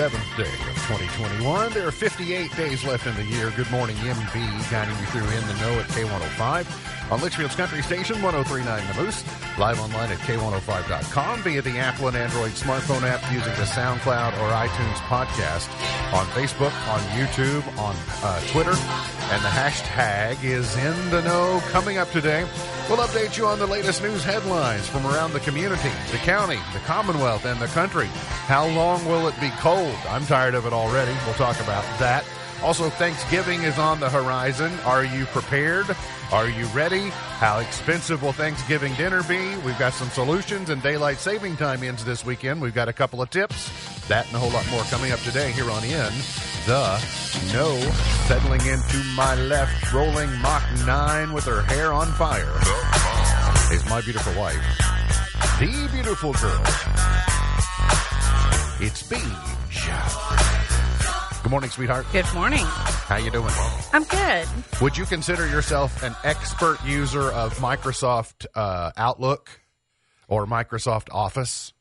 307th day of 2021. There are 58 days left in the year. Good morning, MB, guiding you through In the Know at K105 on Litchfield's Country Station, 1039 The Moose, live online at K105.com via the Apple and Android smartphone app using the SoundCloud or iTunes podcast, on Facebook, on YouTube, on uh, Twitter, and the hashtag is In the Know. Coming up today, we'll update you on the latest news headlines from around the community, the county, the Commonwealth, and the country. How long will it be cold? I'm tired of it already. We'll talk about that. Also, Thanksgiving is on the horizon. Are you prepared? Are you ready? How expensive will Thanksgiving dinner be? We've got some solutions, and daylight saving time ends this weekend. We've got a couple of tips. That and a whole lot more coming up today here on In the Know. Settling into my left, rolling Mach 9 with her hair on fire, is my beautiful wife, the beautiful girl. It's Beej. Good morning, sweetheart. Good morning. How you doing? I'm good. Would you consider yourself an expert user of Microsoft uh, Outlook or Microsoft Office?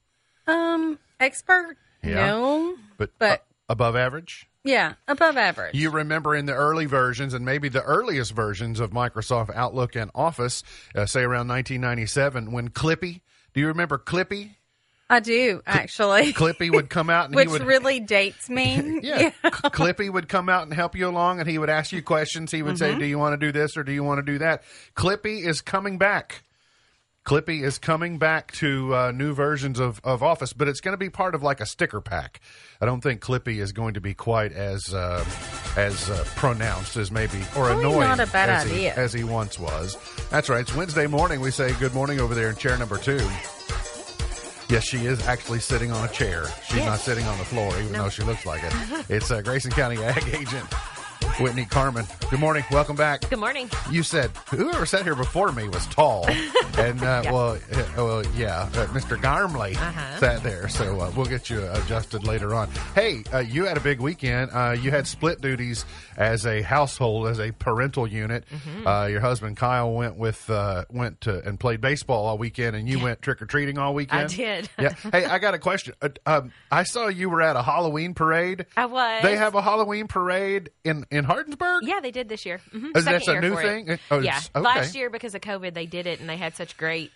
Um, expert? Yeah. No. But, But- uh, above average? Yeah, above average. You remember in the early versions and maybe the earliest versions of Microsoft Outlook and Office, uh, say around 1997, when Clippy, do you remember Clippy? I do actually, Clippy would come out and which he would really dates me. Yeah. Clippy would come out and help you along and he would ask you questions. He would say, Mm-hmm. Do you want to do this or do you want to do that? Clippy is coming back. Clippy is coming back to uh, new versions of, of Office, but it's going to be part of like a sticker pack. I don't think Clippy is going to be quite as uh, as uh, pronounced as maybe or Probably annoying not a bad as, He, idea. as he once was. That's right. It's Wednesday morning. We say good morning over there in chair number two. Yes, she is actually sitting on a chair. She's Yes. not sitting on the floor, even though she looks like it. It's uh, Grayson County Ag Agent Whitney Carmen. Good morning. Welcome back. Good morning. You said whoever sat here before me was tall, and uh, well, uh, well, yeah, uh, Mr. Garmley Uh-huh. sat there. So uh, we'll get you adjusted later on. Hey, uh, you had a big weekend. Uh, you had split duties as a household, as a parental unit. Mm-hmm. Uh, your husband Kyle went with uh, went to, and played baseball all weekend, and you went trick or treating all weekend. I did. yeah. Hey, I got a question. Uh, um, I saw you were at a Halloween parade. I was. They have a Halloween parade in in Hardinsburg. Yeah, they did this year. hmm Is that a new thing? Oh, yeah. okay. Last year, because of COVID, they did it and they had such great,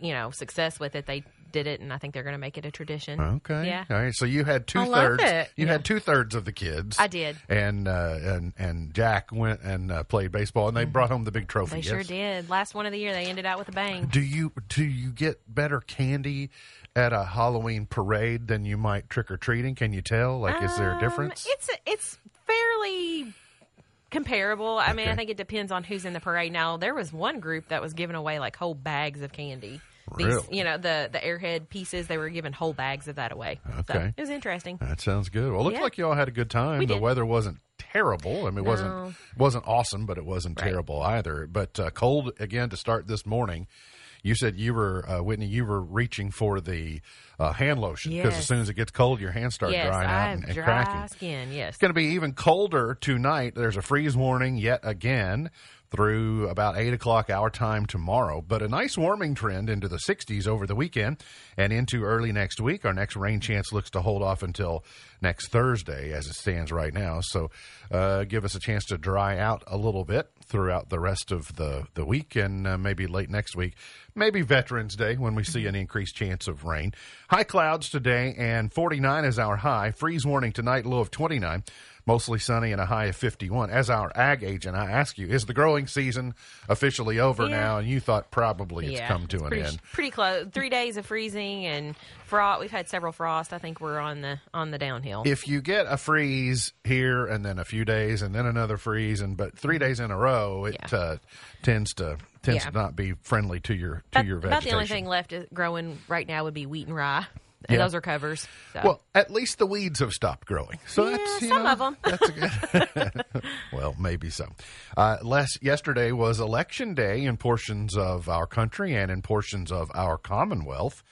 you know, success with it. They did it, and I think they're going to make it a tradition. Okay. Yeah. All right. So you had two thirds. it. You had two thirds of the kids. I did. And uh, and and Jack went and uh, played baseball, and they brought home the big trophy. Mm-hmm. They sure did. Last one of the year, they ended out with a bang. Do you do you get better candy at a Halloween parade than you might trick or treating? Can you tell? Like, is there a Um, difference? It's it's fairly comparable. I mean, Okay. I think it depends on who's in the parade. Now, there was one group that was giving away like whole bags of candy. These, Really? you know, the the airhead pieces, they were giving whole bags of that away. So, Okay. it was interesting. That sounds good. Well, it looks Yeah. like you all had a good time. We the did. weather wasn't terrible. I mean, it wasn't wasn't awesome, but it wasn't Right. terrible either. But uh, cold again to start this morning. You said you were uh, Whitney. You were reaching for the uh, hand lotion because as soon as it gets cold, your hands start yes, drying out and, and dry cracking. skin. Yes. It's going to be even colder tonight. There's a freeze warning yet again through about 8 o'clock our time tomorrow. But a nice warming trend into the 60s over the weekend and into early next week. Our next rain chance looks to hold off until next Thursday as it stands right now. So uh, give us a chance to dry out a little bit throughout the rest of the, the week and uh, maybe late next week. Maybe Veterans Day when we see an increased chance of rain. High clouds today and 49 is our high. Freeze warning tonight, low of 29. Mostly sunny and a high of 51. As our ag agent, I ask you, is the growing season officially over Yeah. now? And you thought probably it's yeah, come to it's an pretty, end. Pretty close. Three days of freezing and frost. We've had several frosts. I think we're on the on the downhill. If you get a freeze here and then a few days and then another freeze and but three days in a row, it Yeah. uh, tends to tends Yeah. to not be friendly to your to about, your about vegetation. the only thing left growing right now would be wheat and rye, and Yeah. those are covers. So. Well, at least the weeds have stopped growing. So Yeah, that's you some know, of 'em. That's a good. well, maybe so. Uh, less yesterday was election day in portions of our country and in portions of our Commonwealth.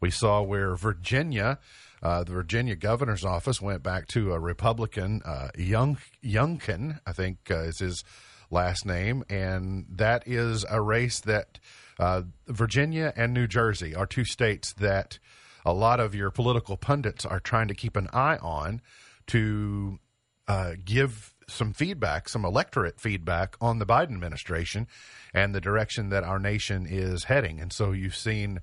We saw where Virginia. Uh, the Virginia governor's office went back to a Republican, uh, Young Youngkin, I think uh, is his last name, and that is a race that uh, Virginia and New Jersey are two states that a lot of your political pundits are trying to keep an eye on to uh, give some feedback, some electorate feedback on the Biden administration and the direction that our nation is heading. And so you've seen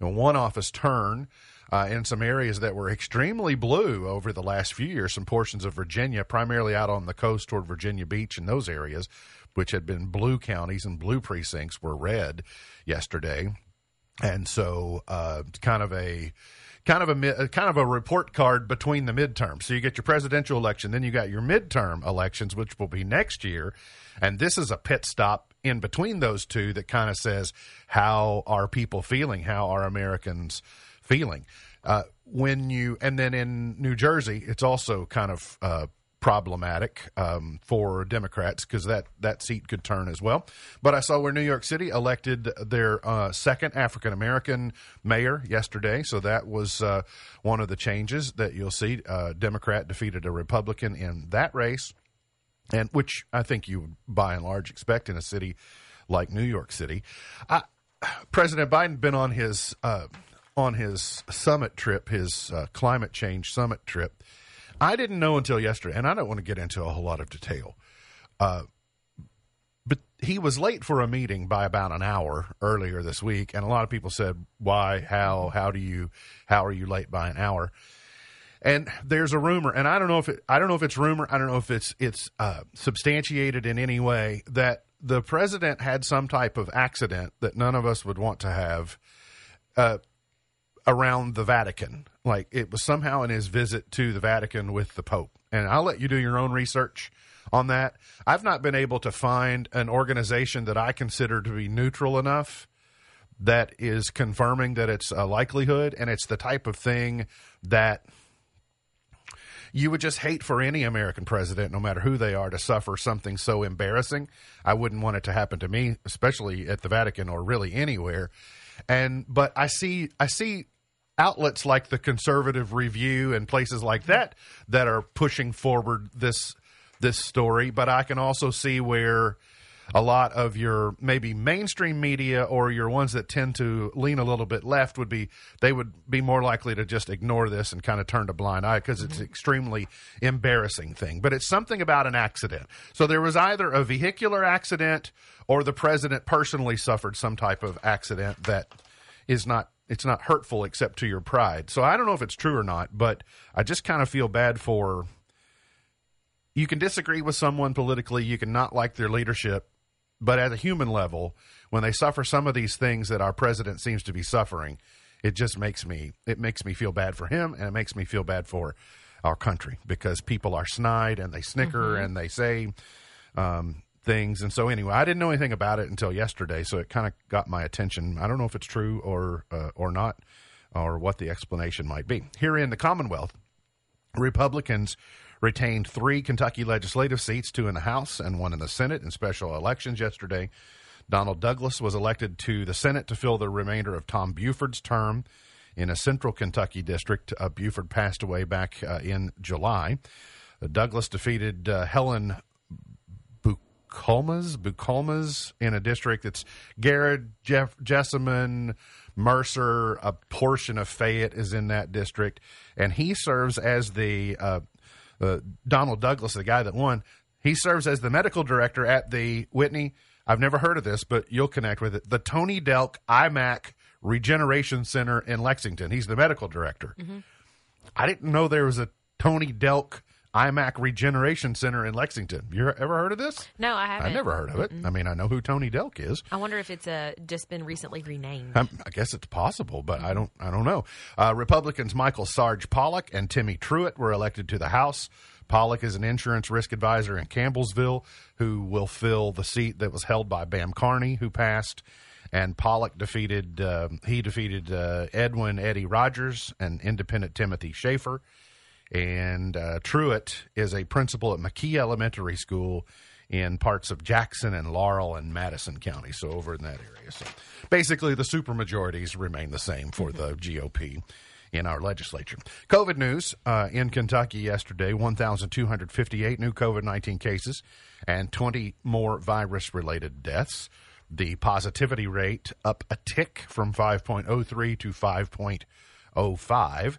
you know, one office turn uh, in some areas that were extremely blue over the last few years, some portions of Virginia, primarily out on the coast toward Virginia Beach and those areas, which had been blue counties and blue precincts, were red yesterday. And so, uh, kind of a kind of a kind of a report card between the midterms. So you get your presidential election, then you got your midterm elections, which will be next year, and this is a pit stop in between those two that kind of says how are people feeling, how are Americans feeling. Uh, when you and then in New Jersey, it's also kind of uh, problematic um, for Democrats because that, that seat could turn as well. But I saw where New York City elected their uh, second African American mayor yesterday, so that was uh, one of the changes that you'll see. Uh, Democrat defeated a Republican in that race, and which I think you would by and large expect in a city like New York City. I, President Biden been on his uh, on his summit trip, his uh, climate change summit trip I didn't know until yesterday, and I don't want to get into a whole lot of detail. Uh, but he was late for a meeting by about an hour earlier this week, and a lot of people said, "Why? How? How do you? How are you late by an hour?" And there's a rumor, and I don't know if it, I don't know if it's rumor. I don't know if it's it's uh, substantiated in any way that the president had some type of accident that none of us would want to have. Uh, around the Vatican. Like it was somehow in his visit to the Vatican with the Pope. And I'll let you do your own research on that. I've not been able to find an organization that I consider to be neutral enough that is confirming that it's a likelihood and it's the type of thing that you would just hate for any American president, no matter who they are, to suffer something so embarrassing. I wouldn't want it to happen to me, especially at the Vatican or really anywhere. And but I see I see outlets like the Conservative Review and places like that that are pushing forward this this story, but I can also see where a lot of your maybe mainstream media or your ones that tend to lean a little bit left would be they would be more likely to just ignore this and kind of turn a blind eye because it's an extremely embarrassing thing. But it's something about an accident. So there was either a vehicular accident or the president personally suffered some type of accident that is not it's not hurtful except to your pride. So I don't know if it's true or not, but I just kind of feel bad for you can disagree with someone politically, you can not like their leadership, but at a human level, when they suffer some of these things that our president seems to be suffering, it just makes me it makes me feel bad for him and it makes me feel bad for our country because people are snide and they snicker mm-hmm. and they say um, things. And so anyway, I didn't know anything about it until yesterday, so it kind of got my attention. I don't know if it's true or uh, or not, or what the explanation might be. Here in the Commonwealth, Republicans retained three Kentucky legislative seats, two in the House and one in the Senate in special elections yesterday. Donald Douglas was elected to the Senate to fill the remainder of Tom Buford's term in a central Kentucky district. Uh, Buford passed away back uh, in July. Uh, Douglas defeated uh, Helen Bukulmez in a district that's Garrard, Jeff, Jessamine, Mercer, a portion of Fayette is in that district, and he serves as the uh, uh, Donald Douglas, the guy that won. He serves as the medical director at the Whitney. I've never heard of this, but you'll connect with it. The Tony Delk IMAC Regeneration Center in Lexington. He's the medical director. Mm-hmm. I didn't know there was a Tony Delk IMAC Regeneration Center in Lexington. You ever heard of this? No, I haven't. I never heard of it. Mm-mm. I mean, I know who Tony Delk is. I wonder if it's uh, just been recently renamed. Um, I guess it's possible, but. I don't. I don't know. Uh, Republicans Michael Sarge Pollock and Timmy Truitt were elected to the House. Pollock is an insurance risk advisor in Campbellsville who will fill the seat that was held by Bam Carney, who passed. And Pollock defeated uh, he defeated uh, Edwin Eddie Rogers and Independent Timothy Schaefer. And uh, Truitt is a principal at McKee Elementary School in parts of Jackson and Laurel and Madison County, so over in that area. So basically, the supermajorities remain the same for the GOP in our legislature. COVID news uh, in Kentucky yesterday 1,258 new COVID 19 cases and 20 more virus related deaths. The positivity rate up a tick from 5.03 to 5.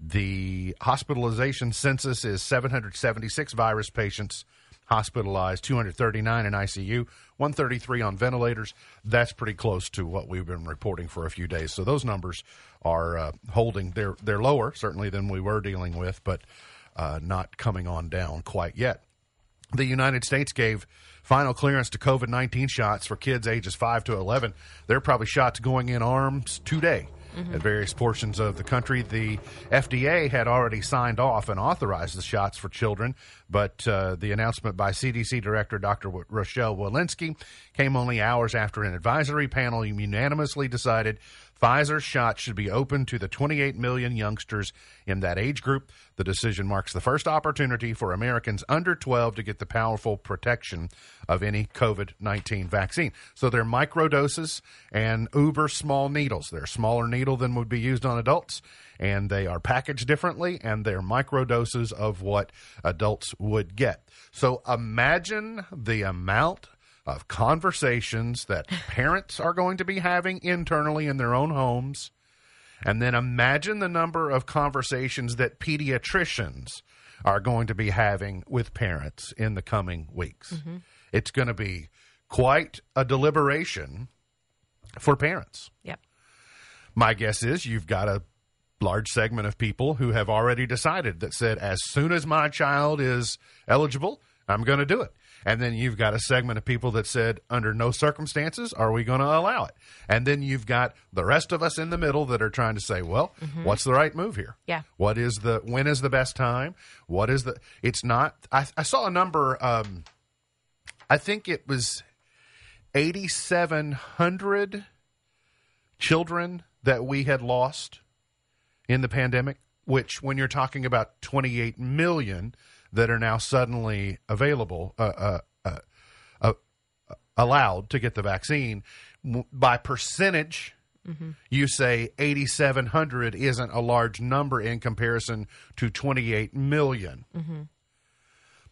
2005. The hospitalization census is 776 virus patients hospitalized, 239 in ICU, 133 on ventilators. That's pretty close to what we've been reporting for a few days. So those numbers are uh, holding. They're they're lower certainly than we were dealing with, but uh, not coming on down quite yet. The United States gave final clearance to COVID 19 shots for kids ages 5 to 11. There are probably shots going in arms today mm-hmm. at various portions of the country. The FDA had already signed off and authorized the shots for children, but uh, the announcement by CDC Director Dr. Rochelle Walensky came only hours after an advisory panel unanimously decided Pfizer's shot should be open to the 28 million youngsters in that age group. The decision marks the first opportunity for Americans under 12 to get the powerful protection of any COVID 19 vaccine. So they're microdoses and uber small needles. They're a smaller needle than would be used on adults, and they are packaged differently, and they're microdoses of what adults would get. So imagine the amount of conversations that parents are going to be having internally in their own homes. And then imagine the number of conversations that pediatricians are going to be having with parents in the coming weeks. Mm-hmm. It's going to be quite a deliberation for parents. Yep. My guess is you've got a large segment of people who have already decided that said, as soon as my child is eligible, I'm going to do it. And then you've got a segment of people that said, under no circumstances are we going to allow it. And then you've got the rest of us in the middle that are trying to say, well, mm-hmm. what's the right move here? Yeah. What is the, when is the best time? What is the, it's not, I, I saw a number, um, I think it was 8,700 children that we had lost in the pandemic, which when you're talking about 28 million, that are now suddenly available, uh, uh, uh, uh allowed to get the vaccine. By percentage, mm-hmm. you say 8,700 isn't a large number in comparison to 28 million. Mm-hmm.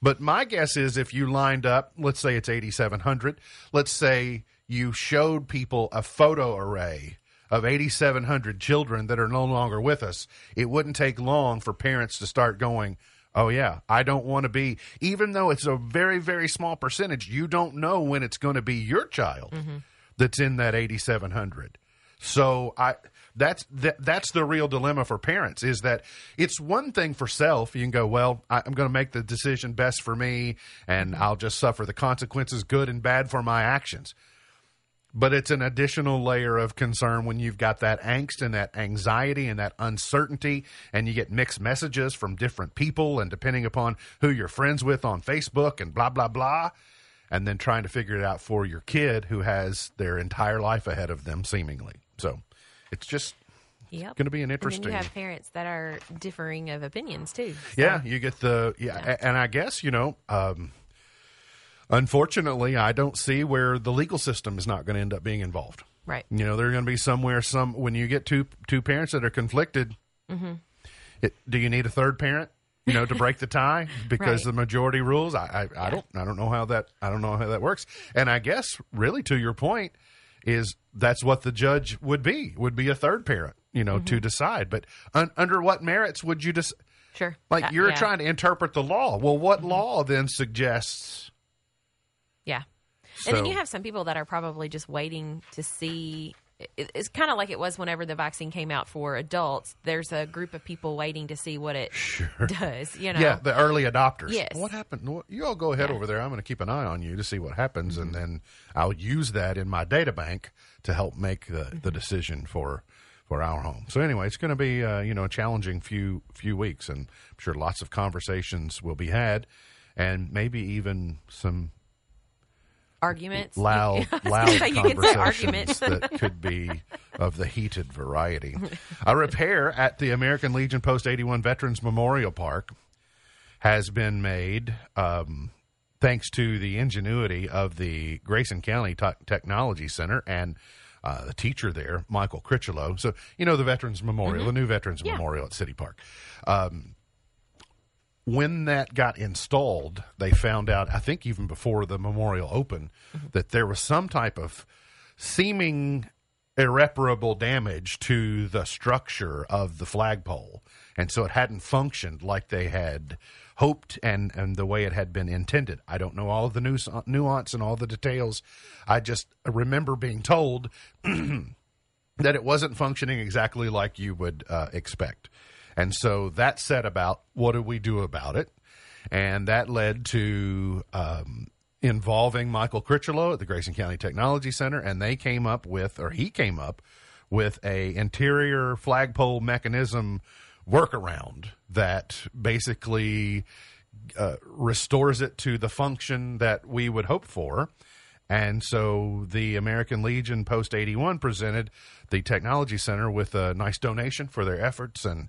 But my guess is if you lined up, let's say it's 8,700, let's say you showed people a photo array of 8,700 children that are no longer with us, it wouldn't take long for parents to start going, Oh yeah, I don't want to be even though it's a very very small percentage, you don't know when it's going to be your child mm-hmm. that's in that 8700. So I that's that, that's the real dilemma for parents is that it's one thing for self you can go well I, am going to make the decision best for me and I'll just suffer the consequences good and bad for my actions but it's an additional layer of concern when you've got that angst and that anxiety and that uncertainty and you get mixed messages from different people and depending upon who you're friends with on Facebook and blah blah blah and then trying to figure it out for your kid who has their entire life ahead of them seemingly so it's just Yep. going to be an interesting. And you have parents that are differing of opinions too. So. Yeah, you get the yeah, yeah, and I guess you know um, Unfortunately, I don't see where the legal system is not going to end up being involved. Right. You know, they're going to be somewhere. Some when you get two two parents that are conflicted. Mm-hmm. It, do you need a third parent? You know, to break the tie because right. the majority rules. I I. I don't I don't know how that I don't know how that works. And I guess really to your point is that's what the judge would be would be a third parent. You know, mm-hmm. to decide. But un, under what merits would you just? Sure. Like uh, you're yeah. trying to interpret the law. Well, what mm-hmm. law then suggests? Yeah. So, and then you have some people that are probably just waiting to see. It's kind of like it was whenever the vaccine came out for adults. There's a group of people waiting to see what it sure. does. You know, yeah, the early adopters. Yes. What happened? You all go ahead yeah. over there. I'm going to keep an eye on you to see what happens, mm-hmm. and then I'll use that in my data bank to help make the, mm-hmm. the decision for for our home. So anyway, it's going to be uh, you know a challenging few few weeks, and I'm sure lots of conversations will be had, and maybe even some arguments. Loud, loud conversations that could be of the heated variety. A repair at the American Legion Post 81 Veterans Memorial Park has been made um, thanks to the ingenuity of the Grayson County T- Technology Center and uh, the teacher there, Michael Critchlow. So, you know, the Veterans Memorial, mm-hmm. the new Veterans yeah. Memorial at City Park. Um, when that got installed, they found out, I think even before the memorial opened, mm-hmm. that there was some type of seeming irreparable damage to the structure of the flagpole. And so it hadn't functioned like they had hoped and, and the way it had been intended. I don't know all of the nuance, nuance and all the details. I just remember being told that it wasn't functioning exactly like you would uh, expect. And so that set about what do we do about it? And that led to um, involving Michael Critchlow at the Grayson County Technology Center, and they came up with, or he came up with a interior flagpole mechanism workaround that basically uh, restores it to the function that we would hope for. And so the American Legion Post 81 presented the Technology Center with a nice donation for their efforts and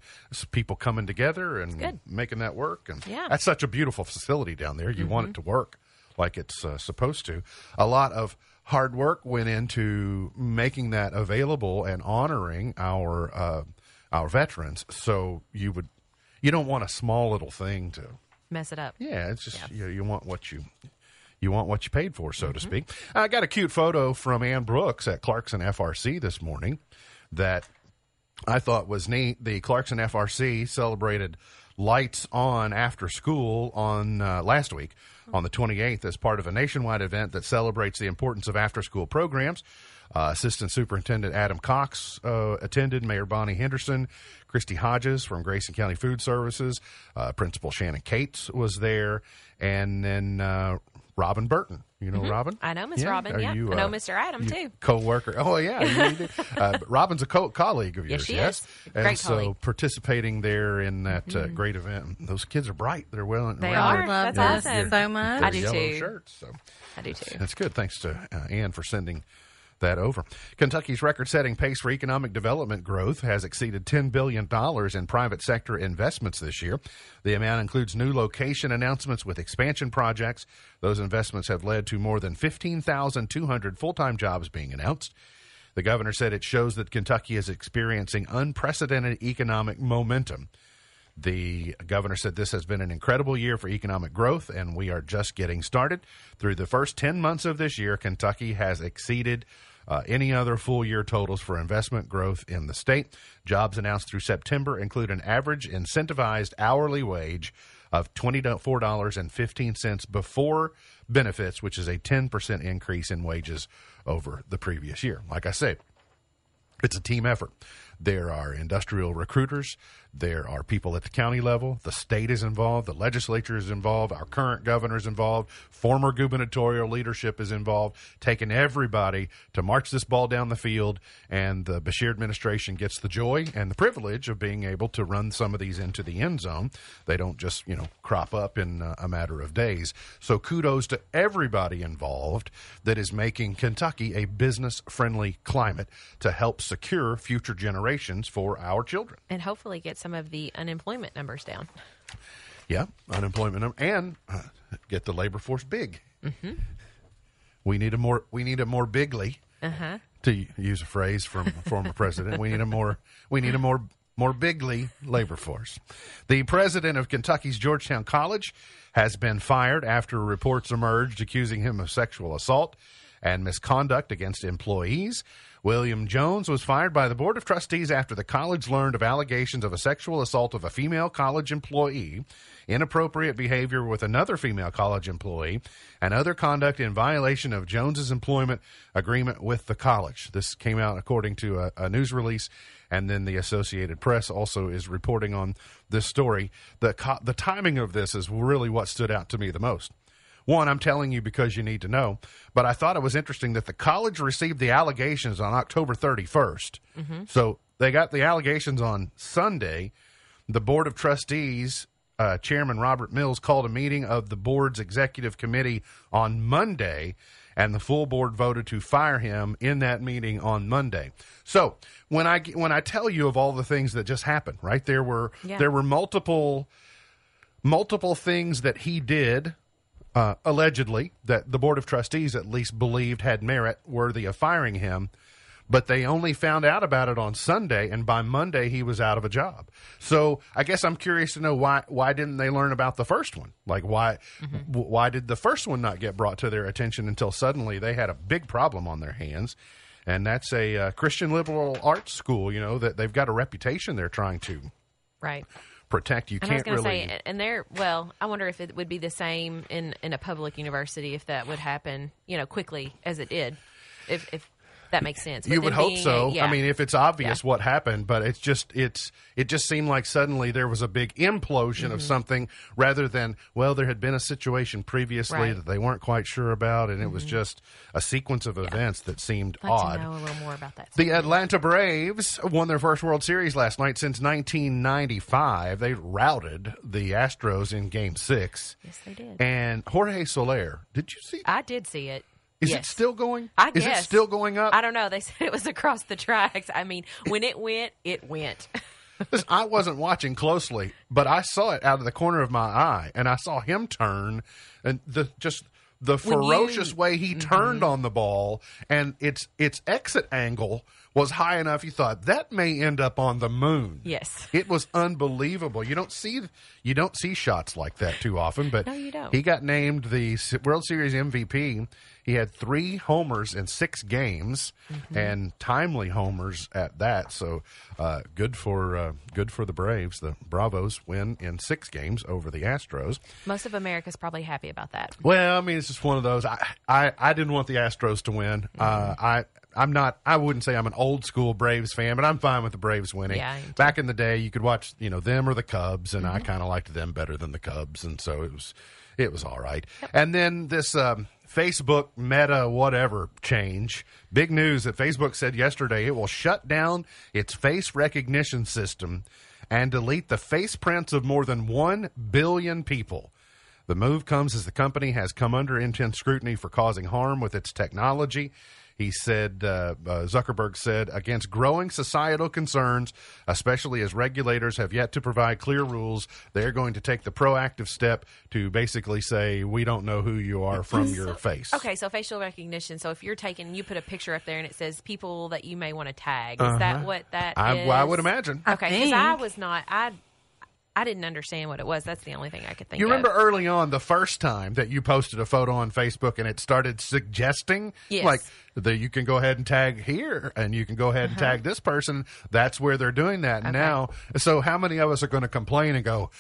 people coming together and making that work. And yeah. that's such a beautiful facility down there. You mm-hmm. want it to work like it's uh, supposed to. A lot of hard work went into making that available and honoring our uh, our veterans. So you would you don't want a small little thing to mess it up. Yeah, it's just yeah. you, you want what you you want what you paid for, so mm-hmm. to speak. I got a cute photo from Ann Brooks at Clarkson FRC this morning that I thought was neat. The Clarkson FRC celebrated lights on after school on uh, last week on the 28th as part of a nationwide event that celebrates the importance of after school programs. Uh, Assistant Superintendent Adam Cox uh, attended, Mayor Bonnie Henderson, Christy Hodges from Grayson County Food Services, uh, Principal Shannon Cates was there, and then uh, Robin Burton. You know mm-hmm. Robin? I know Miss yeah. Robin. Are yeah, you, I know uh, Mr. Adam too. Co-worker. Oh yeah, uh, Robin's a co- colleague of yours. Yes, she yes? is. Great and so colleague. participating there in that mm-hmm. great event. Those kids are bright. They're well. They are. Love That's this awesome. so much. I do too. Shirts. So I do too. That's good. Thanks to uh, Ann for sending that over. Kentucky's record setting pace for economic development growth has exceeded $10 billion in private sector investments this year. The amount includes new location announcements with expansion projects. Those investments have led to more than 15,200 full time jobs being announced. The governor said it shows that Kentucky is experiencing unprecedented economic momentum. The governor said this has been an incredible year for economic growth, and we are just getting started. Through the first 10 months of this year, Kentucky has exceeded uh, any other full year totals for investment growth in the state. Jobs announced through September include an average incentivized hourly wage of $24.15 before benefits, which is a 10% increase in wages over the previous year. Like I said, it's a team effort. There are industrial recruiters. There are people at the county level. The state is involved. The legislature is involved. Our current governor is involved. Former gubernatorial leadership is involved, taking everybody to march this ball down the field. And the Beshear administration gets the joy and the privilege of being able to run some of these into the end zone. They don't just, you know, crop up in uh, a matter of days. So kudos to everybody involved that is making Kentucky a business friendly climate to help secure future generations for our children. And hopefully get some of the unemployment numbers down. Yeah, unemployment number and uh, get the labor force big. Mm-hmm. We need a more we need a more bigly uh-huh. to use a phrase from a former president. We need a more we need a more more bigly labor force. The president of Kentucky's Georgetown College has been fired after reports emerged accusing him of sexual assault and misconduct against employees. William Jones was fired by the Board of Trustees after the college learned of allegations of a sexual assault of a female college employee, inappropriate behavior with another female college employee, and other conduct in violation of Jones's employment agreement with the college. This came out according to a, a news release, and then the Associated Press also is reporting on this story. The, co- the timing of this is really what stood out to me the most. One, I'm telling you because you need to know, but I thought it was interesting that the college received the allegations on October 31st. Mm-hmm. So they got the allegations on Sunday. The Board of Trustees, uh, Chairman Robert Mills, called a meeting of the board's executive committee on Monday, and the full board voted to fire him in that meeting on Monday. So when I when I tell you of all the things that just happened, right there were yeah. there were multiple multiple things that he did uh, allegedly, that the Board of Trustees at least believed had merit worthy of firing him, but they only found out about it on Sunday, and by Monday he was out of a job. So I guess I'm curious to know why why didn't they learn about the first one? Like why mm-hmm. w- why did the first one not get brought to their attention until suddenly they had a big problem on their hands? and that's a uh, Christian liberal arts school. You know that they've got a reputation they're trying to Right. Protect. You And can't really. say, and there, well, I wonder if it would be the same in, in a public university if that would happen, you know, quickly as it did, if if that makes sense. With you would hope so. a- yeah. I mean, if it's obvious Yeah. what happened, but it's just it's it just seemed like suddenly there was a big implosion Mm-hmm. of something rather than well, there had been a situation previously Right. Mm-hmm. that they weren't quite sure about, and it was just a sequence of events that seemed I'd like odd. to know a little more about that. The Atlanta Braves won their first World Series last night since 1995. They routed the Astros in Game Six. yes, they did. And Jorge Soler, did you see? I did see it. Is yes. it still going? I Is it still going up? I don't know. They said it was across the tracks. I mean, when it went, it went. Listen, I wasn't watching closely, but I saw it out of the corner of my eye, and I saw him turn, and the just the When you- ferocious way he mm-hmm. turned on the ball, and its its exit angle was high enough. You thought that may end up on the moon. Yes. it was unbelievable. You don't see you don't see shots like that too often, but No, you don't. he got named the World Series MVP. He had three homers in six games, Mm-hmm. and timely homers at that. So uh, good for uh, good for the Braves. The Bravos win in six games over the Astros. Most of America's probably happy about that. Well, I mean, it's just one of those. I I, I didn't want the Astros to win. Uh, Mm-hmm. I. I'm not. I wouldn't say I'm an old school Braves fan, but I'm fine with the Braves winning. Yeah, I am too. Back in the day, you could watch, you know, them or the Cubs, and Mm-hmm. I kind of liked them better than the Cubs, and so it was, it was all right. And then this um, Facebook Meta whatever change. Big news that Facebook said yesterday it will shut down its face recognition system and delete the face prints of more than one billion people. The move comes as the company has come under intense scrutiny for causing harm with its technology. He said, uh, uh, Zuckerberg said, against growing societal concerns, especially as regulators have yet to provide clear rules, they're going to take the proactive step to basically say, we don't know who you are from your face. Okay, so facial recognition. So if you're taking, you put a picture up there and it says people that you may want to tag. Is that what that Uh-huh. I, is? well, I would imagine. Okay, because I think. was not. I I didn't understand what it was. That's the only thing I could think. You of. remember early on the first time that you posted a photo on Facebook and it started suggesting Yes. like that you can go ahead and tag here and you can go ahead and uh-huh. tag this person. That's where they're doing that now. So how many of us are going to complain and go,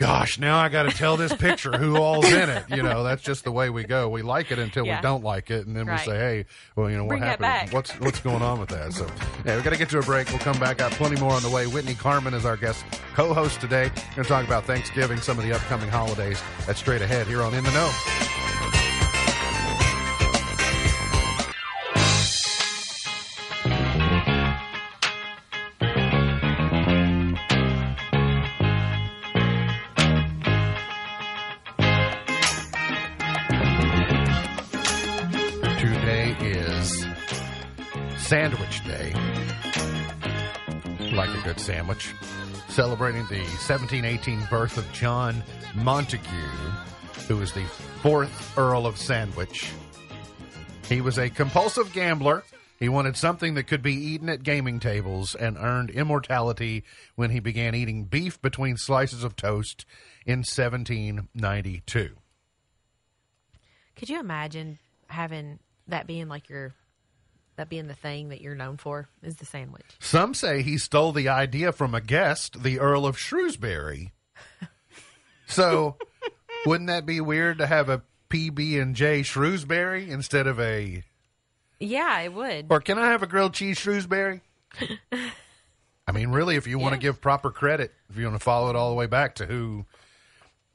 gosh, now I got to tell this picture who all's in it. You know, that's just the way we go. We like it until Yeah. we don't like it. And then Right. we say, Hey, well, you know, what Bring that happened? What's, what's going on with that? So yeah, we got to get to a break. We'll come back. Got plenty more on the way. Whitney Carmen is our guest co-host today. We're going to talk about Thanksgiving, some of the upcoming holidays. That's straight ahead here on In the Know. Is Sandwich Day. Like a good sandwich. Celebrating the 1718 birth of John Montagu, who was the fourth Earl of Sandwich. He was a compulsive gambler. He wanted something that could be eaten at gaming tables and earned immortality when he began eating beef between slices of toast in 1792. Could you imagine having that being like your that being the thing that you're known for is the sandwich? Some say he stole the idea from a guest, the Earl of Shrewsbury. So, wouldn't that be weird to have a PB and J Shrewsbury instead of a? Yeah, it would. Or can I have a grilled cheese Shrewsbury? I mean, really, if you want to Yeah. give proper credit, if you want to follow it all the way back to who,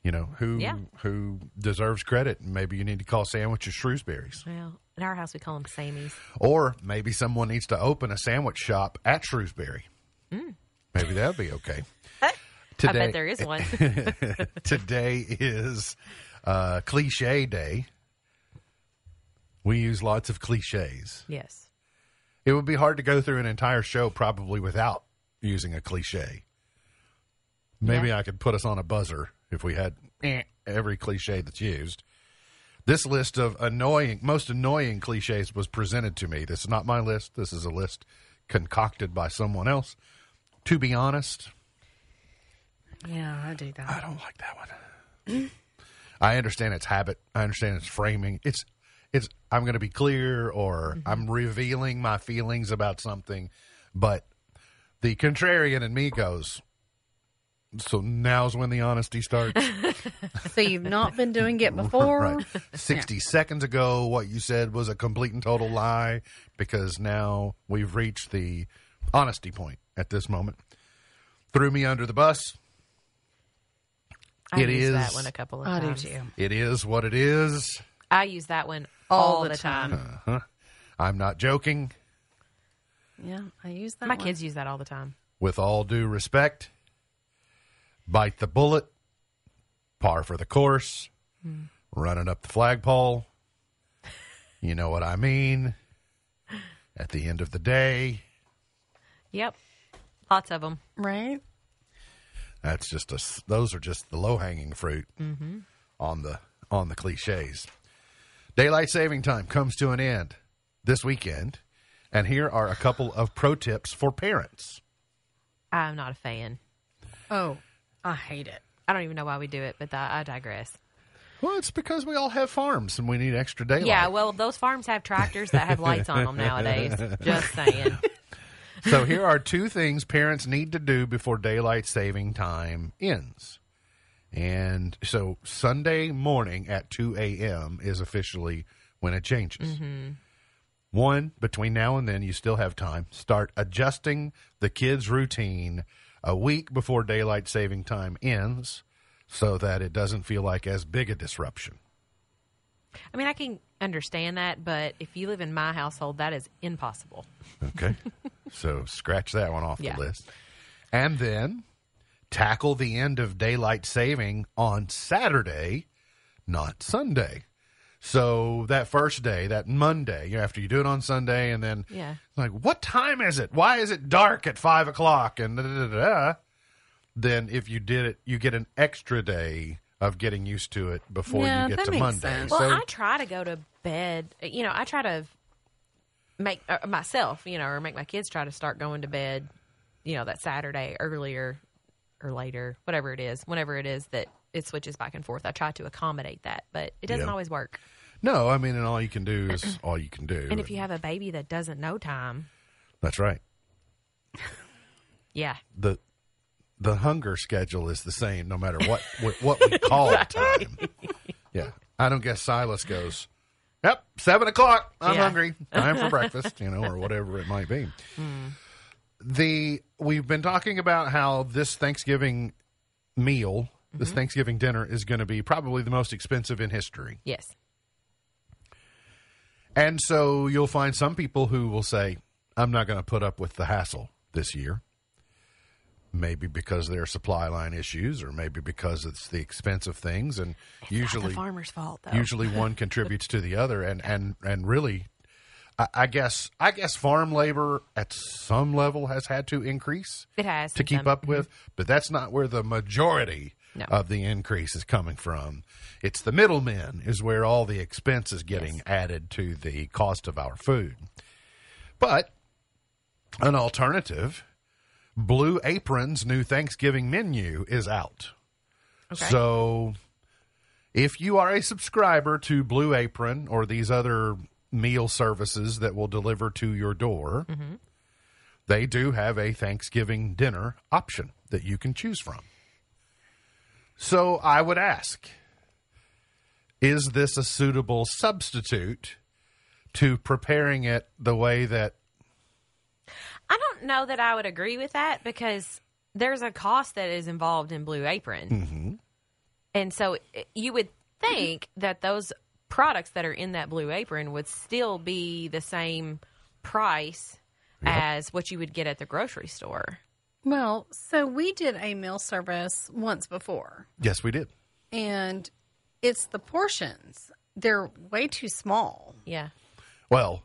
you know, who Yeah. who deserves credit, maybe you need to call sandwiches Shrewsbury's, well, in our house we call them Sammys. or maybe someone needs to open a sandwich shop at Shrewsbury. Maybe that'd be okay. I bet there is one. today is uh, cliche day. We use lots of cliches. yes. It would be hard to go through an entire show probably without using a cliche. Maybe Yeah. I could put us on a buzzer if we had eh, every cliche that's used. This list of annoying, most annoying cliches was presented to me. This is not my list. This is a list concocted by someone else. To be honest, Yeah, I do that. I don't like that one. I understand its habit. I understand its framing. It's it's I'm going to be clear or mm-hmm. I'm revealing my feelings about something, but the contrarian in me goes. So now's when the honesty starts. So you've not been doing it before. right. 60 seconds ago, what you said was a complete and total lie because now we've reached the honesty point at this moment. Threw me under the bus. I It use that is- one a couple of I do times. too. It is what it is. I use that one All all, the the time. time. Uh-huh. I'm not joking. Yeah, I use that. My one. kids use that all the time. With all due respect, bite the bullet, par for the course, running up the flagpole. You know what I mean. At the end of the day, Yep. Lots of them. right? That's just a, Those are just the low hanging fruit mm-hmm. on the on the cliches. Daylight saving time comes to an end this weekend, and here are a couple of pro tips for parents. I'm not a fan. Oh, I hate it. I don't even know why we do it, but I I digress. Well, it's because we all have farms and we need extra daylight. Yeah, well, those farms have tractors that have lights on them nowadays. Just saying. so here are two things parents need to do before daylight saving time ends. And so Sunday morning at 2 a.m. is officially when it changes. Mm-hmm. One, between now and then, you still have time. Start adjusting the kids' routine a week before daylight saving time ends so that it doesn't feel like as big a disruption. I mean, I can understand that, but if you live in my household, that is impossible. Okay. so scratch that one off Yeah. the list. And then tackle the end of daylight saving on Saturday, not Sunday. So that first day, that Monday, you know, after you do it on Sunday, and then Yeah. like, what time is it? Why is it dark at five o'clock? And da, da, da, da. then if you did it, you get an extra day of getting used to it before Yeah, you get that to makes Monday. sense. Well, so I try to go to bed. You know, I try to make uh, myself, you know, or make my kids try to start going to bed. You know, that Saturday earlier or later, whatever it is, whenever it is that it switches back and forth. I try to accommodate that, but it doesn't Yeah. always work. No, I mean, and all you can do is all you can do. And if you have a baby that doesn't know time, that's right. yeah, the the hunger schedule is the same no matter what what, what we call time. Yeah, I don't guess Silas goes. Yep, seven o'clock. I'm Yeah. hungry. Time for breakfast, you know, or whatever it might be. Hmm. The we've been talking about how this Thanksgiving meal, this mm-hmm. Thanksgiving dinner, is going to be probably the most expensive in history. yes, And so you'll find some people who will say, I'm not going to put up with the hassle this year. Maybe because there are supply line issues, or maybe because it's the expense of things. And not usually, the farmer's fault though. usually one contributes to the other. And, and, and really, I, I guess, I guess farm labor at some level has had to increase it has to keep some- up with, mm-hmm. but that's not where the majority No. of the increase is coming from. It's the middlemen is where all the expense is getting added to the cost of our food. But an alternative, Blue Apron's new Thanksgiving menu is out. Okay. So if you are a subscriber to Blue Apron or these other meal services that will deliver to your door, mm-hmm. they do have a Thanksgiving dinner option that you can choose from. So I would ask is this a suitable substitute to preparing it the way that I don't know that I would agree with that because there's a cost that is involved in Blue Apron. Mm-hmm. And so you would think that those products that are in that Blue Apron would still be the same price as what you would get at the grocery store. Well, so we did a meal service once before, yes we did and it's the portions. They're way too small. Yeah. well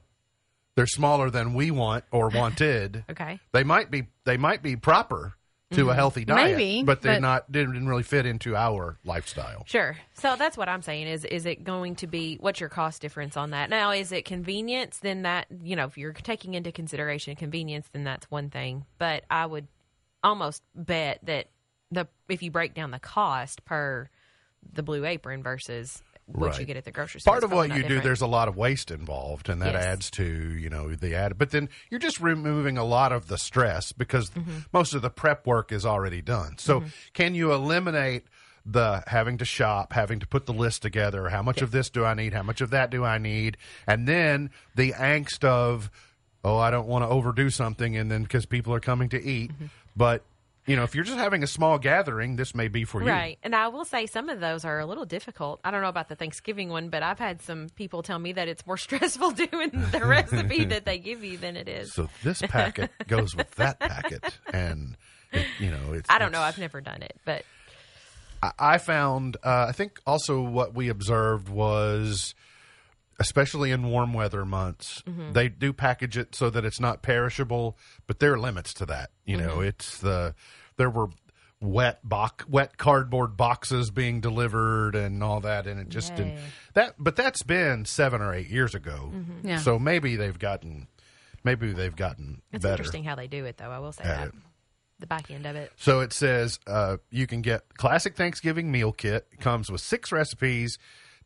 they're smaller than we want or wanted Okay. they might be they might be proper to a mm-hmm. healthy diet Maybe, but they're but- not didn't really fit into our lifestyle Sure. So that's what I'm saying is is it going to be what's your cost difference on that? Now is it convenience then that, you know, if you're taking into consideration convenience then that's one thing, but I would almost bet that the if you break down the cost per the blue apron versus what Right. you get at the grocery store. Part of what you not do, there's a lot of waste involved, and that Yes. adds to you know the add. But then you're just removing a lot of the stress because Mm-hmm. most of the prep work is already done. So can you eliminate the having to shop, having to put the list together? How much of this do I need? How much of that do I need? And then the angst of oh, I don't want to overdo something, and then because people are coming to eat, Mm-hmm. But. You know, if you're just having a small gathering, this may be for you. Right. And I will say some of those are a little difficult. I don't know about the Thanksgiving one, but I've had some people tell me that it's more stressful doing the recipe that they give you than it is. So this packet goes with that packet, and it, you know, it's. I don't know. I've never done it, but I, I found. Uh, I think also what we observed was, especially in warm weather months, Mm-hmm. they do package it so that it's not perishable, but there are limits to that. You know, Mm-hmm. it's the there were wet box wet cardboard boxes being delivered and all that and it just didn't that but that's been seven or eight years ago Yeah. so maybe they've gotten maybe they've gotten it's better interesting how they do it, though. I will say that. it. The back end of it. So it says uh, you can get classic Thanksgiving meal kit. It comes with six recipes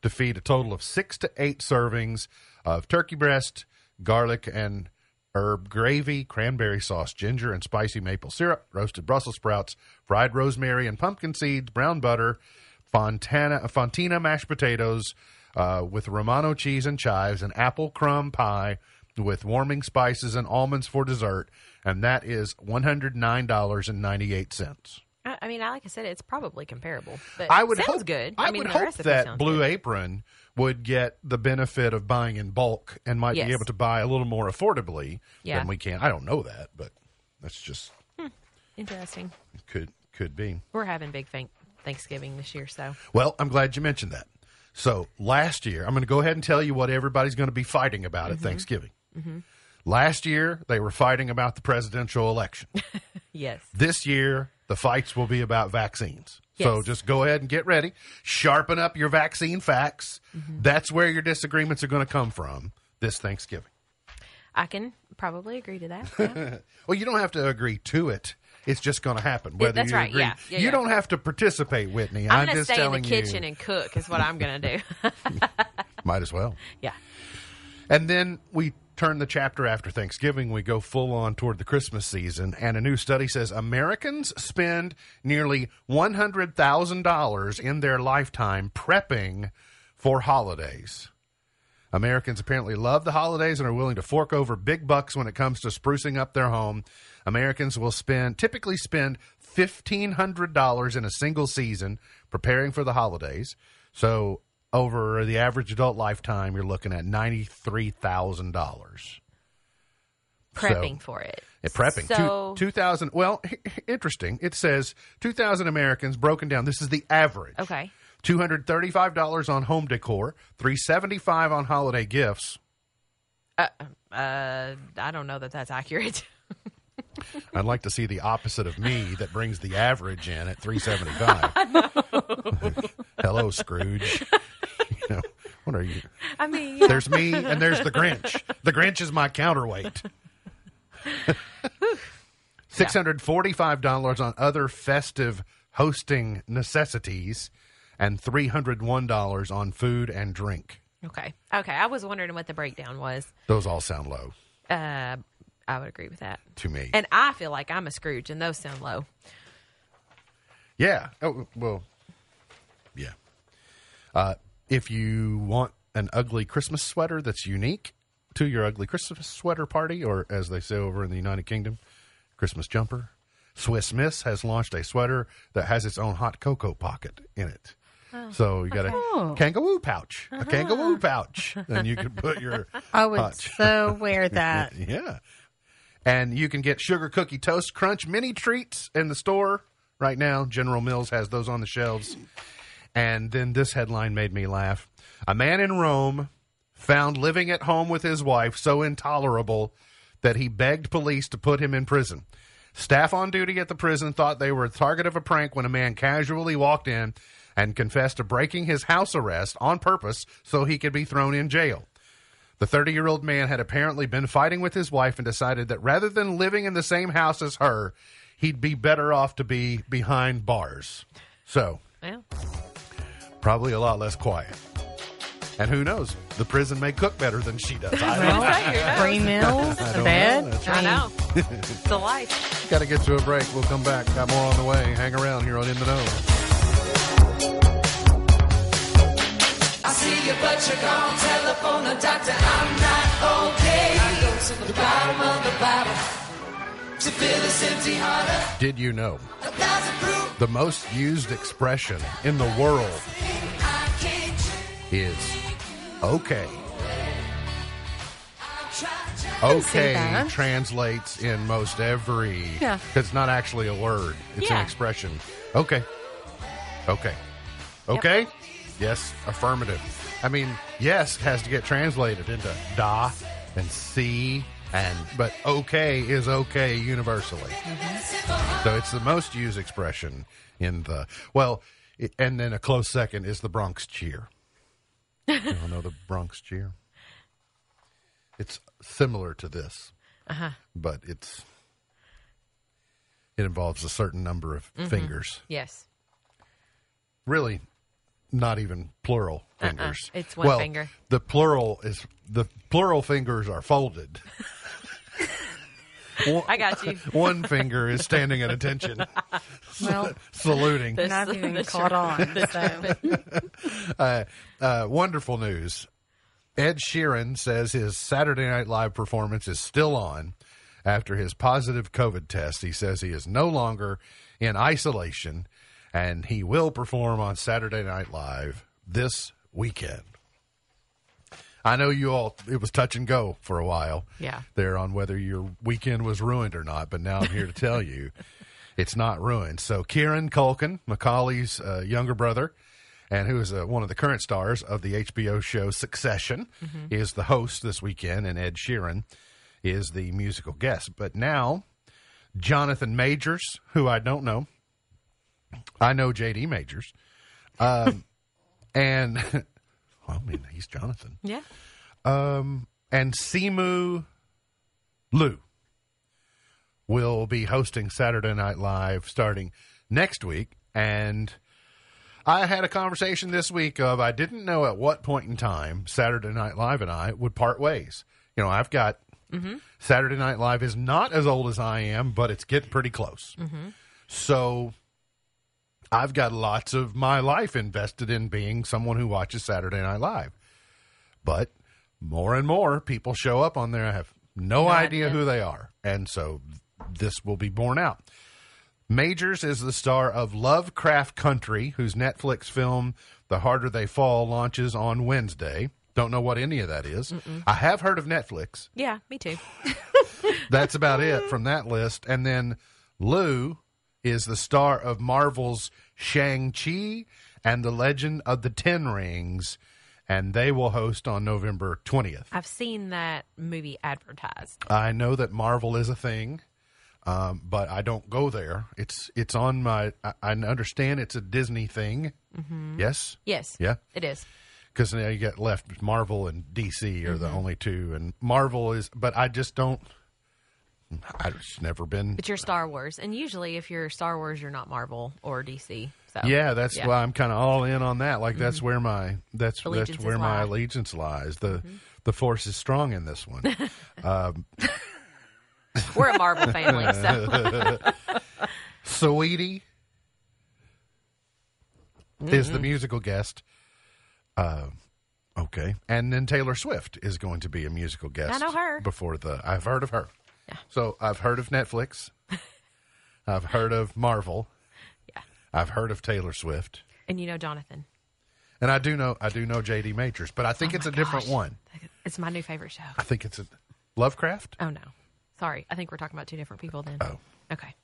to feed a total of six to eight servings of turkey breast, garlic and herb gravy, cranberry sauce, ginger and spicy maple syrup, roasted Brussels sprouts, fried rosemary and pumpkin seeds, brown butter, Fontana, Fontina mashed potatoes uh, with Romano cheese and chives, and apple crumb pie with warming spices and almonds for dessert. And that is $109.98. I, I mean, I- like I said, it's probably comparable. But I would sounds hope good. I, mean, would hope that Blue good. Apron would get the benefit of buying in bulk and might be able to buy a little more affordably Yeah. than we can. I don't know that, but that's just Interesting. could could be. We're having big thank- Thanksgiving this year, so Well, I'm glad you mentioned that. So last year, I'm going to go ahead and tell you what everybody's going to be fighting about Mm-hmm. at Thanksgiving. Last year, they were fighting about the presidential election. yes. this year, the fights will be about vaccines. So just go ahead and get ready. Sharpen up your vaccine facts. Mm-hmm. That's where your disagreements are going to come from this Thanksgiving. I can probably agree to that. yeah. Well, you don't have to agree to it. It's just going to happen. Whether that's you right. agree. Yeah. Yeah, you yeah. don't have to participate, Whitney. I'm I'm, going to just stay in the kitchen you. and cook is what I'm going to do. Might as well. yeah. And then we turn the chapter after Thanksgiving. We go full on toward the Christmas season. And a new study says Americans spend nearly $100,000 in their lifetime prepping for holidays. Americans apparently love the holidays and are willing to fork over big bucks when it comes to sprucing up their home. Americans will spend typically spend $1500 in a single season preparing for the holidays. So over the average adult lifetime you're looking at $93,000. Prepping for it. Yeah, prepping. So, Two, 2000 well, interesting. It says 2000 Americans broken down. This is the average. okay. Two hundred thirty-five dollars on home decor, three seventy-five on holiday gifts. Uh, uh, I don't know that that's accurate. I'd like to see the opposite of me that brings the average in at three seventy-five. Hello, Scrooge. know, what are you? I mean, yeah. There's me and there's the Grinch. The Grinch is my counterweight. Six hundred forty-five dollars on other festive hosting necessities, and three hundred one dollars on food and drink. okay. Okay. I was wondering what the breakdown was. Those all sound low Uh, I would agree with that. to me. And I feel like I'm a Scrooge, and those sound low. Yeah. Oh, well, yeah. Uh, if you want an ugly Christmas sweater that's unique to your ugly Christmas sweater party, or as they say over in the United Kingdom, Christmas jumper, Swiss Miss has launched a sweater that has its own hot cocoa pocket in it. Oh. So you got a Oh. kangaroo pouch, a uh-huh. kangaroo pouch, and you can put your I would hot so wear that. yeah. And you can get Sugar Cookie Toast Crunch mini treats in the store right now. General Mills has those on the shelves. And then this headline made me laugh. A man in Rome found living at home with his wife so intolerable that he begged police to put him in prison. Staff on duty at the prison thought they were the target of a prank when a man casually walked in and confessed to breaking his house arrest on purpose so he could be thrown in jail. The 30 year old man had apparently been fighting with his wife and decided that rather than living in the same house as her, he'd be better off to be behind bars. So, Well, probably a lot less quiet. And who knows? The prison may cook better than she does. I don't know. Who? Free meals, I a don't bed. know. I know. it's a life. Got to get to a break. We'll come back. Got more on the way. Hang around here on In the Know. I see you, but you're gone. Telephone a doctor, I'm not okay. I go to the bottom of the bottle Did you know A thousand proof the most used expression in the world I can't change. is okay? Try, try. can see Okay that. translates in most every. Yeah. It's not actually a word, it's an expression. Okay. Okay. Okay? Yes, affirmative. I mean, yes has to get translated into da and see and but okay is okay universally. So it's the most used expression in the well, it, and then a close second is the Bronx cheer. you don't know the Bronx cheer? It's similar to this, uh-huh. but it's it involves a certain number of mm-hmm. fingers. Yes. Really, not even plural Uh-uh. fingers. It's one well, finger. The plural is the plural fingers are folded. One- I got you. One finger is standing at attention, Well, saluting. This- not even this caught on. So. Uh, uh, wonderful news. Ed Sheeran says his Saturday Night Live performance is still on after his positive COVID test. He says he is no longer in isolation and he will perform on Saturday Night Live this weekend. I know you all, it was touch and go for a while. Yeah. There on whether your weekend was ruined or not, but now I'm here to tell you it's not ruined. So Kieran Culkin, Macaulay's uh, younger brother, and who is uh, one of the current stars of the HBO show Succession, is the host this weekend, and Ed Sheeran is the musical guest. But now, Jonathan Majors, who I don't know, I know JD Majors, um, and well, I mean he's Jonathan Yeah. Um, and Simu Liu will be hosting Saturday Night Live starting next week. And I had a conversation this week of I didn't know at what point in time Saturday Night Live and I would part ways. You know, I've got mm-hmm. Saturday Night Live is not as old as I am, but it's getting pretty close. Mm-hmm. So I've got lots of my life invested in being someone who watches Saturday Night Live. But more and more people show up on there. I have no, idea, idea. who they are. And so this will be borne out. Majors is the star of Lovecraft Country, whose Netflix film The Harder They Fall launches on Wednesday. Don't know what any of that is. I have heard of Netflix. Yeah, me too. That's about it from that list. And then Liu is the star of Marvel's Shang-Chi and the Legend of the Ten Rings, and they will host on November 20th. I've seen that movie advertised. I know that Marvel is a thing, um, but I don't go there. It's it's on my. I, I understand it's a Disney thing. Yes, Yes. yeah, It is. because now you get left. Marvel and DC are the only two, and Marvel is. But I just don't. I've never been. But you're Star Wars. And usually if you're Star Wars, you're not Marvel or DC. So Yeah, that's yeah. why I'm kind of all in on that. Like that's mm-hmm. where my that's Allegiance that's where my allegiance lies. The mm-hmm. the force is strong in this one. Um, we're a Marvel family. So Saweetie is the mm-hmm. musical guest. Uh, okay, and then Taylor Swift is going to be a musical guest. I know her. before the. I've heard of her. Yeah. So I've heard of Netflix. I've heard of Marvel. Yeah. I've heard of Taylor Swift, and you know Jonathan. and I do know I do know J.D. Majors, but I think Oh it's a my different one. It's my new favorite show. I think it's a Lovecraft. Oh no. Sorry. I think we're talking about two different people then. Oh. Okay.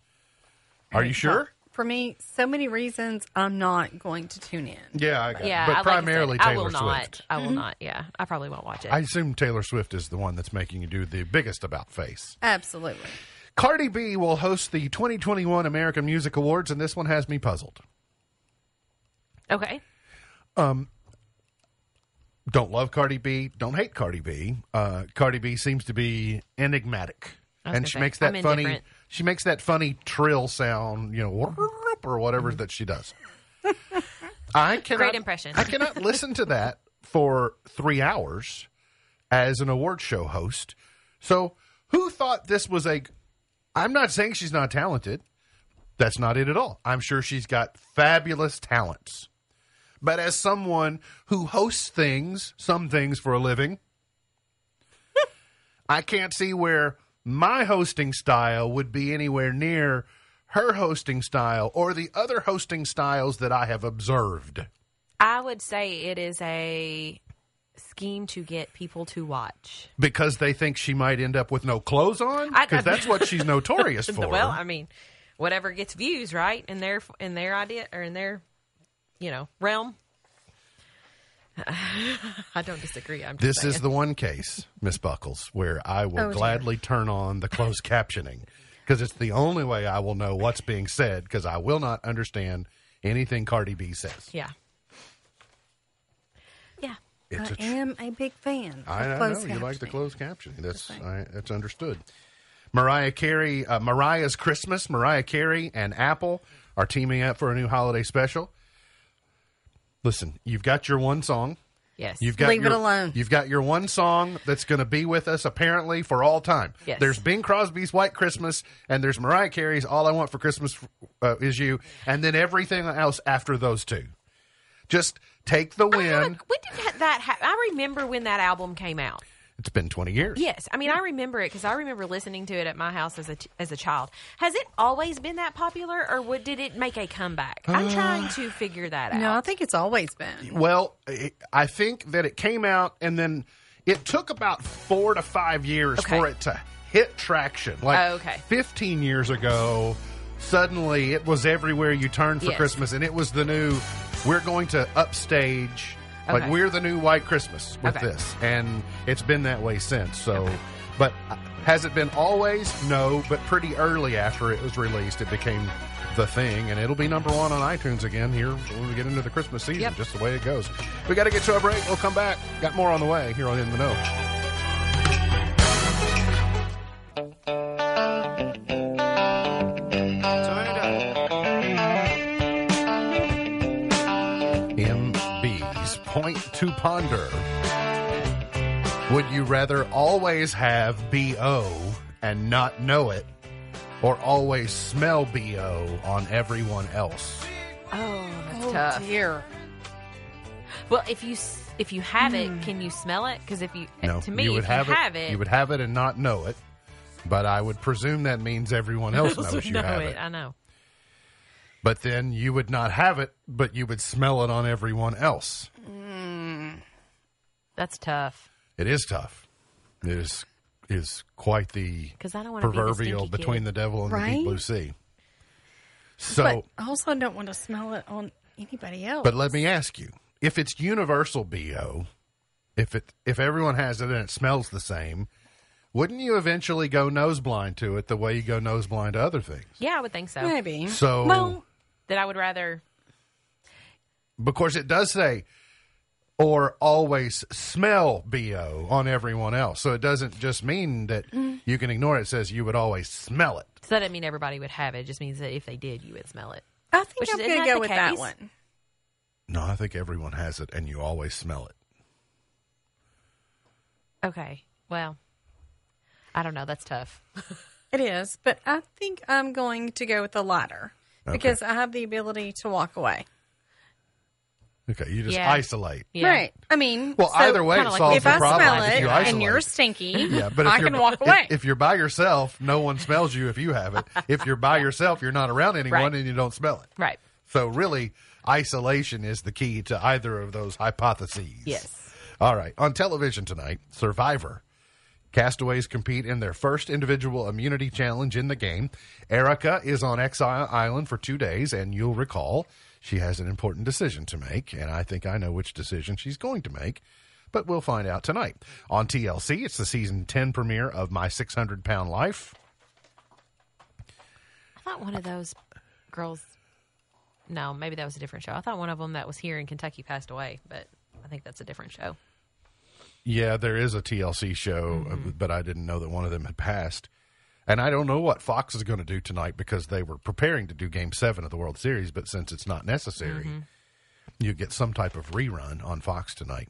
Are you sure? For me, so many reasons I'm not going to tune in. Yeah, I got Yeah, it. But I- like I primarily said, I Taylor will not. I will not. Yeah, I probably won't watch it. I assume Taylor Swift is the one that's making you do the biggest about face. Absolutely. Cardi B will host the 2021 American Music Awards, and this one has me puzzled. okay. Um, Don't love Cardi B, don't hate Cardi B. Uh, Cardi B seems to be enigmatic, and she say, makes that I'm funny. She makes that funny trill sound, you know, or whatever that she does. I cannot. Great impression. I cannot listen to that for three hours as an award show host. So, who thought this was a. I'm not saying she's not talented. That's not it at all. I'm sure she's got fabulous talents. But as someone who hosts things, some things for a living, I can't see where my hosting style would be anywhere near her hosting style or the other hosting styles that I have observed. I would say it is a scheme to get people to watch. Because they think she might end up with no clothes on? Because uh, that's what she's notorious for. Well, I mean, whatever gets views, right? In their in their idea or in their you know realm. I don't disagree. I'm This saying. is the one case, Miss Buckles, where I will Oh, dear. gladly turn on the closed captioning because it's the only way I will know what's being said because I will not understand anything Cardi B says. yeah, yeah. It's I a tr- am a big fan. I, of I know closed you like the closed captioning. That's That's I, that's understood. Mariah Carey, uh, Mariah's Christmas. Mariah Carey and Apple are teaming up for a new holiday special. Listen, you've got your one song. Yes. You've got Leave it your, alone. You've got your one song that's going to be with us apparently for all time. Yes. There's Bing Crosby's White Christmas, and there's Mariah Carey's All I Want for Christmas uh, Is You, and then everything else after those two. Just take the win. haven't- when did ha- that? Ha- I remember when that album came out. It's been 20 years. Yes, I mean I remember it because I remember listening to it at my house as a as a child. Has it always been that popular, or what, did it make a comeback? I'm Uh, trying to figure that out. No, I think it's always been. Well, it- I think that it came out and then it took about four to five years Okay. for it to hit traction. Like Oh, okay. 15 years ago, suddenly it was everywhere you turned for Yes. Christmas, and it was the new, we're going to upstage. Like, Okay. we're the new White Christmas with Okay. this. And it's been that way since. So, but uh, has it been always? No, but pretty early after it was released, it became the thing. And it'll be number one on iTunes again here when we get into the Christmas season, Yep. just the way it goes. We got to get to a break. We'll come back. Got more on the way here on In the Know. To ponder. Would you rather always have BO and not know it, or always smell BO on everyone else? Oh, that's Oh tough. dear. Well, if you if you have it, hmm. can you smell it? Because if you eh, No, to me, you would if have, you it, have it, You would have it and not know it, but I would presume that means everyone else else knows you know have it. it. I know. But then you would not have it, but you would smell it on everyone else. Mm. That's tough. It is tough. It is is quite the 'Cause I don't wanna be the proverbial between kid. the devil and the deep blue sea. So, but I also don't want to smell it on anybody else. but let me ask you: if it's universal bo, if it if everyone has it and it smells the same, wouldn't you eventually go nose blind to it the way you go nose blind to other things? Yeah, I would think so. maybe. So, well, That I would rather. because it does say or always smell bo on everyone else, so it doesn't just mean that mm-hmm. you can ignore it. It says you would always smell it. So that doesn't mean everybody would have it. It just means that if they did, you would smell it. I think Which I'm is- going isn't to that go the with that case? one. No, I think everyone has it, and you always smell it. Okay. Well, I don't know. That's tough. It is, but I think I'm going to go with the latter because I have the ability to walk away. Okay, you just Yeah. isolate. Yeah. Right. I mean, Well, so either way, it kinda like solves if the I problem smell if it you isolate. and you're stinky, yeah, but if I you're, can walk if- away. If, you're by yourself, no one smells you if you have it. If you're by yourself, you're not around anyone Right. and you don't smell it. Right. So really, isolation is the key to either of those hypotheses. Yes. All right. On television tonight, Survivor. Castaways compete in their first individual immunity challenge in the game. Erika is on Exile Island for two days, and you'll recall she has an important decision to make, and I think I know which decision she's going to make, but we'll find out tonight. On TLC, it's the season 10 premiere of My 600 Pound Life. I thought one of those girls. No, maybe that was a different show. I thought one of them that was here in Kentucky passed away, but I think that's a different show. Yeah, there is a TLC show, uh, but I didn't know that one of them had passed. And I don't know what Fox is going to do tonight because they were preparing to do Game Seven of the World Series, but since it's not necessary, mm-hmm. you get some type of rerun on Fox tonight.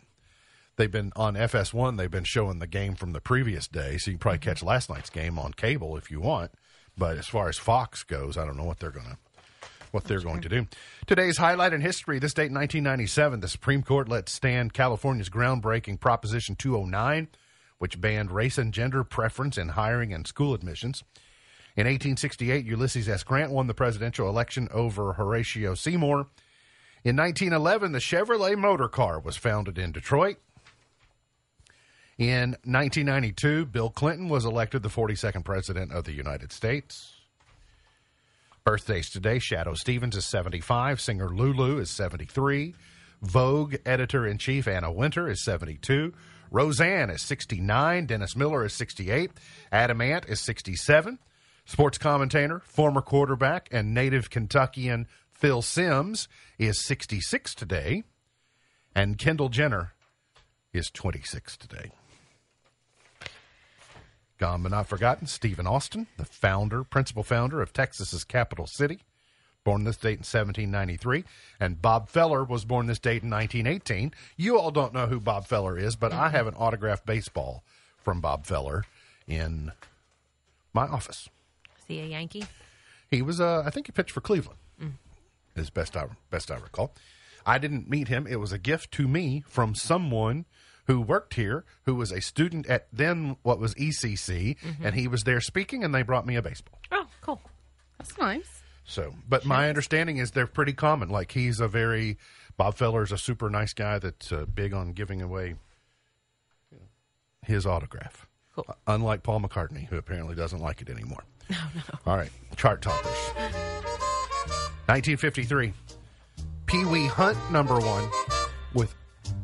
they've been on FS1. They've been showing the game from the previous day, so you can probably mm-hmm. catch last night's game on cable if you want. But as far as Fox goes, I don't know what they're gonna what they're going to do. Today's highlight in history: this date, 1997, the Supreme Court let stand California's groundbreaking Proposition 209, which banned race and gender preference in hiring and school admissions. In 1868, Ulysses S. Grant won the presidential election over Horatio Seymour. In 1911, the Chevrolet motor car was founded in Detroit. In 1992, Bill Clinton was elected the 42nd President of the United States. Birthdays today Shadoe Stevens is 75, singer Lulu is 73, Vogue editor in chief Anna Wintour is 72, Roseanne is 69, Dennis Miller is 68, Adam Ant is 67, sports commentator, former quarterback, and native Kentuckian Phil Simms is 66 today, and Kendall Jenner is 26 today. Gone but not forgotten, Stephen Austin, the founder, principal founder of Texas's capital city, born this date in 1793, and Bob Feller was born this date in 1918. You all don't know who Bob Feller is, but I have an autographed baseball from Bob Feller in my office. Is he a Yankee? He was, uh, I think, he pitched for Cleveland, as best I best I recall. I didn't meet him. It was a gift to me from someone who worked here, who was a student at then what was ECC, and he was there speaking, and they brought me a baseball. Oh, cool. That's nice. So, but my understanding is they're pretty common. Like he's a very Bob Feller's a super nice guy that's uh, big on giving away his autograph. Cool. Uh, Unlike Paul McCartney, who apparently doesn't like it anymore. No, no. All right, chart toppers. 1953, Pee Wee Hunt number one with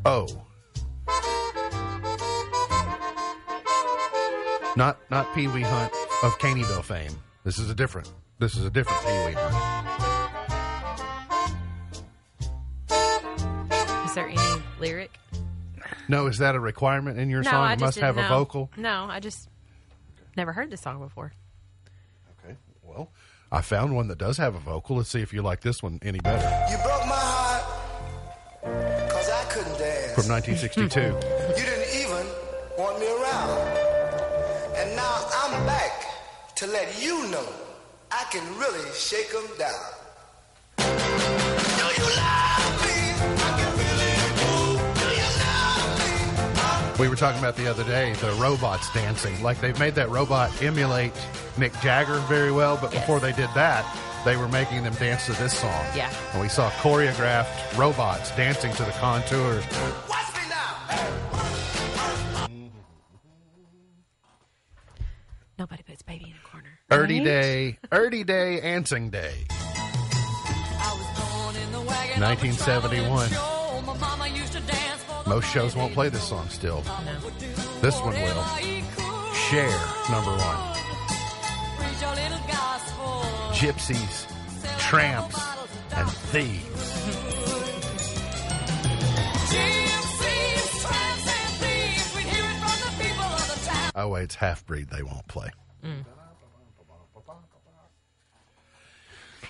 O. Not not Pee Wee Hunt of Caneyville fame. This is a different. This is a different Pee Wee Hunt. Is there any lyric? No, is that a requirement in your No, song? I It just must didn't have a vocal. No, I just never heard this song before. Okay. Well, I found one that does have a vocal. Let's see if you like this one any better. You broke my heart because I couldn't dance. From 1962. You didn't even want me around. And now I'm back to let you know I can really shake 'em down. Do you love me? I can really move. Do you love me? we were talking about the other day the robots dancing. Like they've made that robot emulate Mick Jagger very well, but Yes. before they did that, they were making them dance to this song. Yeah. And we saw choreographed robots dancing to the contours. Watch me now. Nobody puts baby in a corner. Erdy Right? Day, Erdy Day, Ansing Day. 1971. Most shows won't play this song still. This one will. Cher, number one. Gypsies, tramps, and thieves. Oh, wait, it's half breed. They won't play. Mm.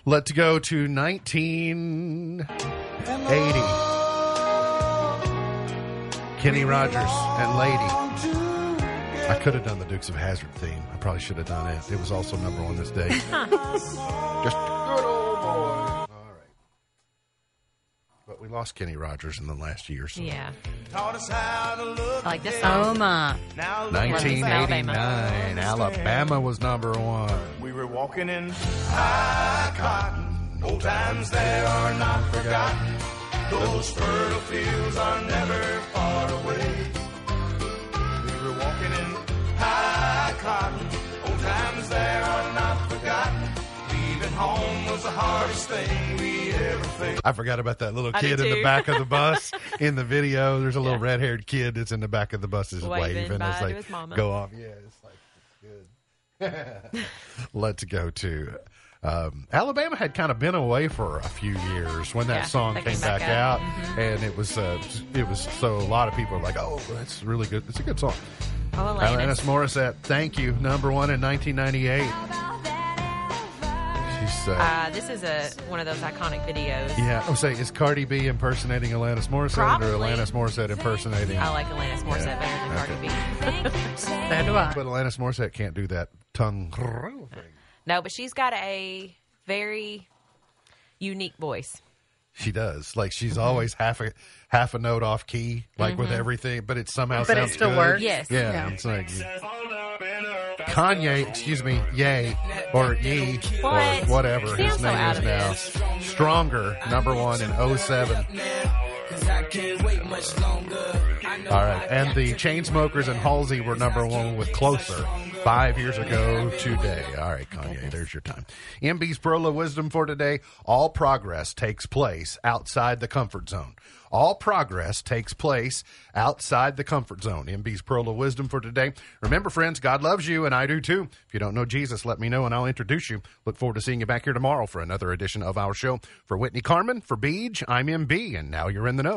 Let's go to 1980. Kenny Rogers and Lady. I could have done the Dukes of Hazzard theme. I probably should have done it. It was also number one this day. Just good old boy. All right. But we lost Kenny Rogers in the last year. So. Yeah. Taught us how to look. I like this song. Oh my. Now look, 1989, Alabama. Alabama was number one. we were walking in high cotton. Old times there are not forgotten. Those fertile fields are never far away. We were walking in high cotton. Home was the hardest thing we ever faced. I forgot about that little I kid in the back of the bus in the video. There's a little Yeah. red haired kid that's in the back of the bus is Waving waving, bye as to mama. go off. Yeah, it's like it's good. Let's go to um, Alabama had kind of been away for a few years when that Yeah, song came, came back, back out, out. Mm-hmm. and it was uh, it was so a lot of people are like, oh, that's really good. It's a good song. Oh, Alanis Alanis. Morissette, thank you, number one in 1998. She's uh, Uh, this is a one of those iconic videos. yeah. I'm say is Cardi B impersonating Alanis Morissette Probably. or Alanis Morissette impersonating? I like Alanis Morissette better than Cardi B. So do I. But Alanis Morissette can't do that tongue thing. No, but she's got a very unique voice. She does. Like she's always half a half a note off key, like with everything, but it somehow But it sounds still good. works. Yes. Yeah, Yeah. it's like Kanye, excuse me, yay or ye or whatever his so name is now. Stronger, number one in 07. All right, and the Chainsmokers and Halsey were number one with Closer five years ago today. All right, Kanye, there's your time. MB's Pearl of Wisdom for today. All progress takes place outside the comfort zone. All progress takes place outside the comfort zone. MB's Pearl of Wisdom for today. Remember, friends, God loves you, and I do too. If you don't know Jesus, let me know, and I'll introduce you. Look forward to seeing you back here tomorrow for another edition of our show. For Whitney Carmen, for Beej, I'm MB, and now you're in the know.